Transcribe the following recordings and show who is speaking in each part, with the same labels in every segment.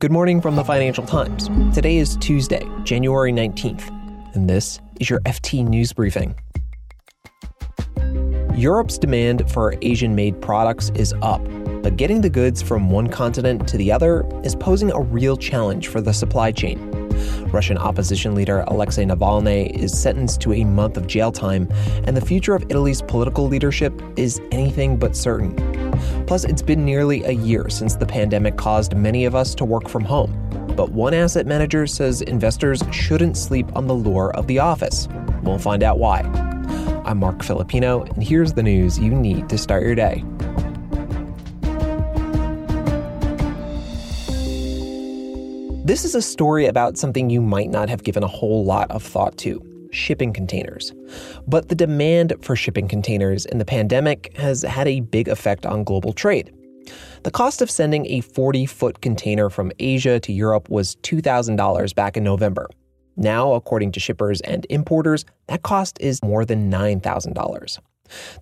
Speaker 1: Good morning from the Financial Times. Today is Tuesday, January 19th, and this is your FT News Briefing. Europe's demand for Asian made products is up, but getting the goods from one continent to the other is posing a real challenge for the supply chain. Russian opposition leader Alexei Navalny is sentenced to a month of jail time, and the future of Italy's political leadership is anything but certain. Plus, it's been nearly a year since the pandemic caused many of us to work from home. But one asset manager says investors shouldn't sleep on the lure of the office. We'll find out why. I'm Marc Filippino, and here's the news you need to start your day. This is a story about something you might not have given a whole lot of thought to shipping containers. But the demand for shipping containers in the pandemic has had a big effect on global trade. The cost of sending a 40 foot container from Asia to Europe was $2,000 back in November. Now, according to shippers and importers, that cost is more than $9,000.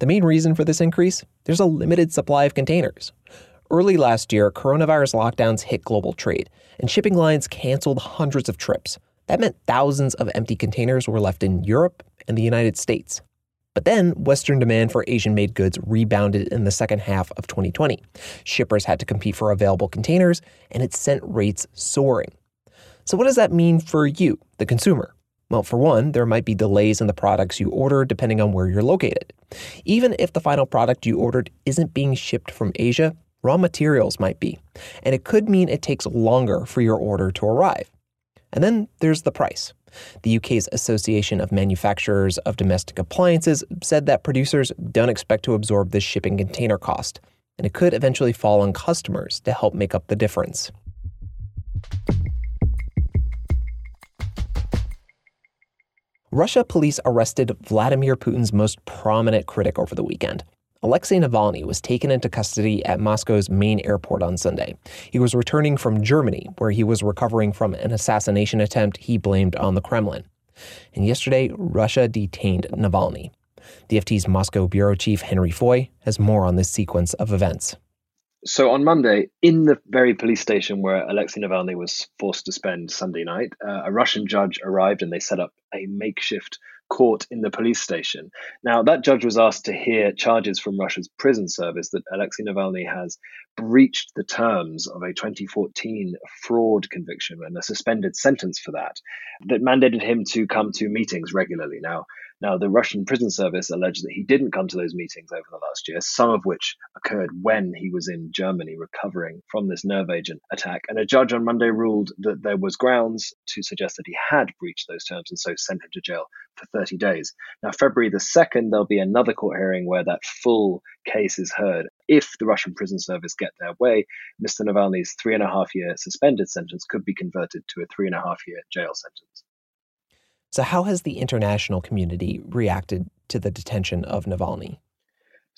Speaker 1: The main reason for this increase? There's a limited supply of containers. Early last year, coronavirus lockdowns hit global trade, and shipping lines canceled hundreds of trips. That meant thousands of empty containers were left in Europe and the United States. But then, Western demand for Asian made goods rebounded in the second half of 2020. Shippers had to compete for available containers, and it sent rates soaring. So, what does that mean for you, the consumer? Well, for one, there might be delays in the products you order depending on where you're located. Even if the final product you ordered isn't being shipped from Asia, raw materials might be, and it could mean it takes longer for your order to arrive. And then there's the price. The UK's Association of Manufacturers of Domestic Appliances said that producers don't expect to absorb this shipping container cost, and it could eventually fall on customers to help make up the difference. Russia police arrested Vladimir Putin's most prominent critic over the weekend, Alexei Navalny was taken into custody at Moscow's main airport on Sunday. He was returning from Germany, where he was recovering from an assassination attempt he blamed on the Kremlin. And yesterday, Russia detained Navalny. The FT's Moscow bureau chief Henry Foy has more on this sequence of events.
Speaker 2: So on Monday, in the very police station where Alexei Navalny was forced to spend Sunday night, uh, a Russian judge arrived and they set up a makeshift court in the police station. Now, that judge was asked to hear charges from Russia's prison service that Alexei Navalny has breached the terms of a 2014 fraud conviction and a suspended sentence for that, that mandated him to come to meetings regularly. Now, now, the Russian prison service alleged that he didn't come to those meetings over the last year, some of which occurred when he was in Germany recovering from this nerve agent attack. And a judge on Monday ruled that there was grounds to suggest that he had breached those terms and so sent him to jail for 30 days. Now, February the 2nd, there'll be another court hearing where that full case is heard. If the Russian prison service get their way, Mr. Navalny's three and a half year suspended sentence could be converted to a three and a half year jail sentence.
Speaker 1: So, how has the international community reacted to the detention of Navalny?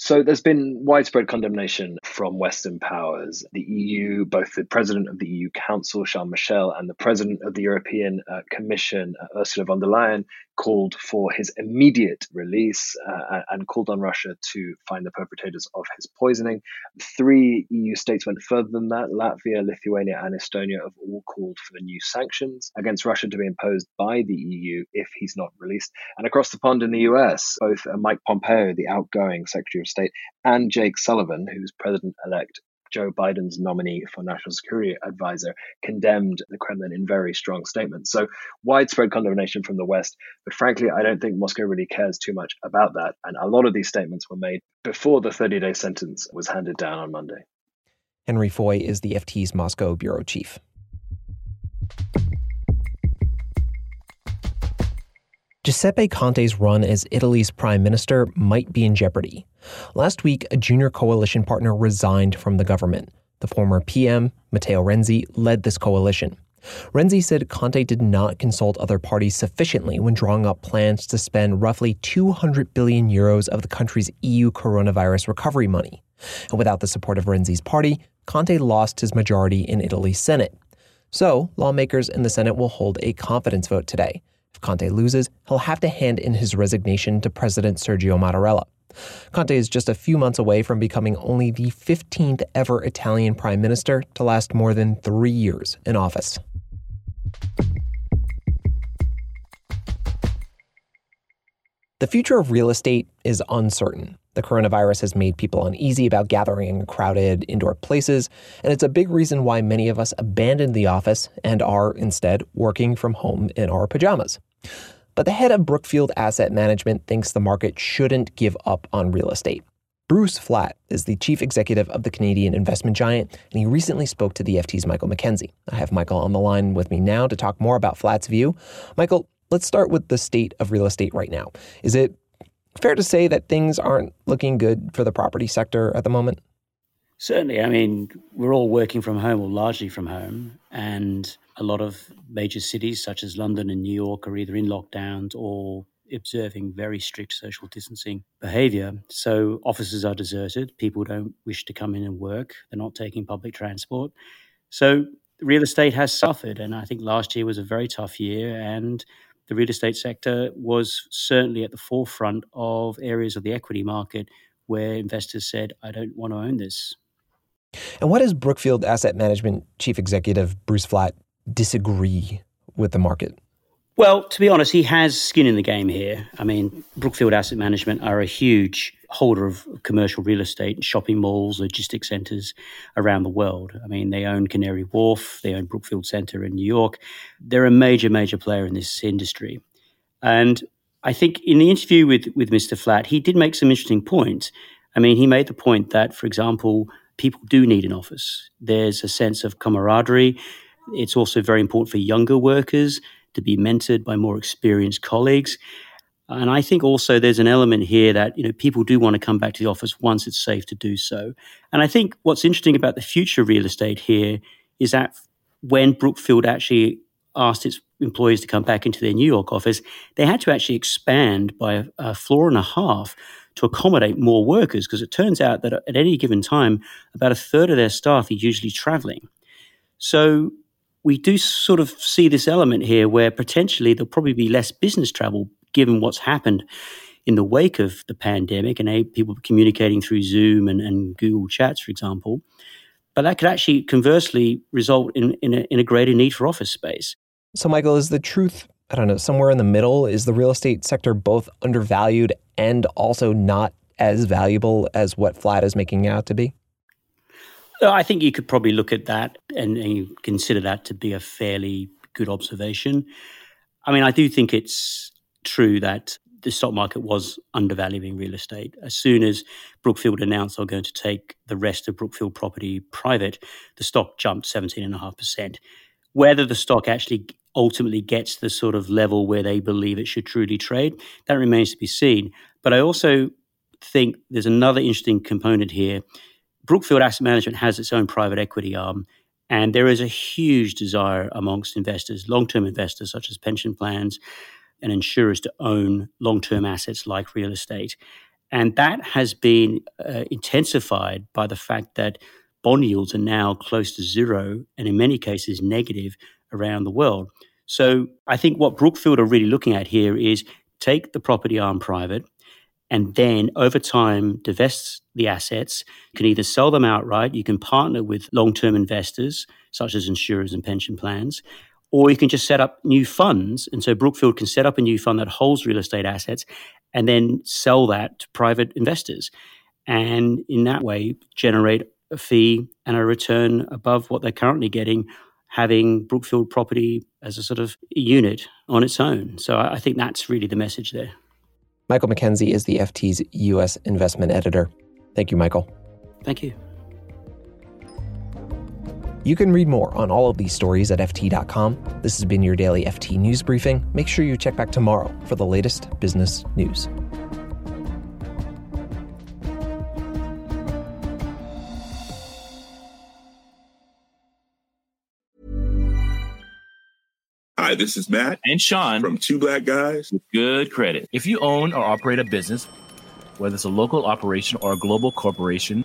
Speaker 2: So there's been widespread condemnation from Western powers. The EU, both the president of the EU Council, Charles Michel, and the president of the European uh, Commission, uh, Ursula von der Leyen, called for his immediate release uh, and called on Russia to find the perpetrators of his poisoning. Three EU states went further than that. Latvia, Lithuania, and Estonia have all called for the new sanctions against Russia to be imposed by the EU if he's not released. And across the pond in the US, both uh, Mike Pompeo, the outgoing Secretary of State, and Jake Sullivan, who's president elect Joe Biden's nominee for National Security Advisor, condemned the Kremlin in very strong statements. So widespread condemnation from the West. But frankly, I don't think Moscow really cares too much about that. And a lot of these statements were made before the 30 day sentence was handed down on Monday.
Speaker 1: Henry Foy is the FT's Moscow bureau chief. Giuseppe Conte's run as Italy's prime minister might be in jeopardy. Last week, a junior coalition partner resigned from the government. The former PM, Matteo Renzi, led this coalition. Renzi said Conte did not consult other parties sufficiently when drawing up plans to spend roughly 200 billion euros of the country's EU coronavirus recovery money. And without the support of Renzi's party, Conte lost his majority in Italy's Senate. So, lawmakers in the Senate will hold a confidence vote today. If Conte loses, he'll have to hand in his resignation to President Sergio Mattarella. Conte is just a few months away from becoming only the 15th ever Italian prime minister to last more than three years in office. The future of real estate is uncertain. The coronavirus has made people uneasy about gathering in crowded indoor places, and it's a big reason why many of us abandoned the office and are instead working from home in our pajamas. But the head of Brookfield Asset Management thinks the market shouldn't give up on real estate. Bruce Flatt is the chief executive of the Canadian investment giant, and he recently spoke to the FT's Michael Mackenzie. I have Michael on the line with me now to talk more about Flatt's view. Michael, let's start with the state of real estate right now. Is it fair to say that things aren't looking good for the property sector at the moment?
Speaker 3: Certainly. I mean, we're all working from home or largely from home. And a lot of major cities, such as London and New York, are either in lockdowns or observing very strict social distancing behavior. So offices are deserted. People don't wish to come in and work. They're not taking public transport. So real estate has suffered. And I think last year was a very tough year. And the real estate sector was certainly at the forefront of areas of the equity market where investors said, I don't want to own this.
Speaker 1: And what does Brookfield Asset Management Chief Executive Bruce Flatt disagree with the market?
Speaker 3: Well, to be honest, he has skin in the game here. I mean, Brookfield Asset Management are a huge holder of commercial real estate, shopping malls, logistics centers around the world. I mean, they own Canary Wharf, they own Brookfield Center in New York. They're a major, major player in this industry. And I think in the interview with, with Mr. Flatt, he did make some interesting points. I mean, he made the point that, for example, people do need an office. There's a sense of camaraderie. It's also very important for younger workers to be mentored by more experienced colleagues. And I think also there's an element here that you know people do want to come back to the office once it's safe to do so. And I think what's interesting about the future of real estate here is that when Brookfield actually asked its employees to come back into their New York office, they had to actually expand by a, a floor and a half to accommodate more workers because it turns out that at any given time, about a third of their staff are usually traveling. So we do sort of see this element here where potentially there'll probably be less business travel given what's happened in the wake of the pandemic and people communicating through Zoom and, and Google Chats, for example. But that could actually conversely result in, in a, in a greater need for office space.
Speaker 1: So, Michael, is the truth, I don't know, somewhere in the middle? Is the real estate sector both undervalued and also not as valuable as what Flatt is making out to be?
Speaker 3: I think you could probably look at that and, and consider that to be a fairly good observation. I mean, I do think it's true that the stock market was undervaluing real estate. As soon as Brookfield announced they're going to take the rest of Brookfield property private, the stock jumped 17.5%. Whether the stock actually ultimately gets the sort of level where they believe it should truly trade, that remains to be seen. But I also think there's another interesting component here. Brookfield Asset Management has its own private equity arm, and there is a huge desire amongst investors, long term investors such as pension plans and insurers, to own long term assets like real estate. And that has been uh, intensified by the fact that bond yields are now close to zero and in many cases negative around the world. So I think what Brookfield are really looking at here is take the property arm private and then over time divest the assets. You can either sell them outright, you can partner with long term investors such as insurers and pension plans, or you can just set up new funds. And so Brookfield can set up a new fund that holds real estate assets and then sell that to private investors. And in that way, generate a fee and a return above what they're currently getting, having Brookfield property as a sort of unit on its own. So I think that's really the message there.
Speaker 1: Michael Mackenzie is the FT's U.S. investment editor. Thank you, Michael.
Speaker 3: Thank you.
Speaker 1: You can read more on all of these stories at FT.com. This has been your daily FT News Briefing. Make sure you check back tomorrow for the latest business news.
Speaker 4: Hi, this is Matt
Speaker 5: and Sean
Speaker 4: from Two Black Guys
Speaker 5: with Good Credit. If you own or operate a business, whether it's a local operation or a global corporation,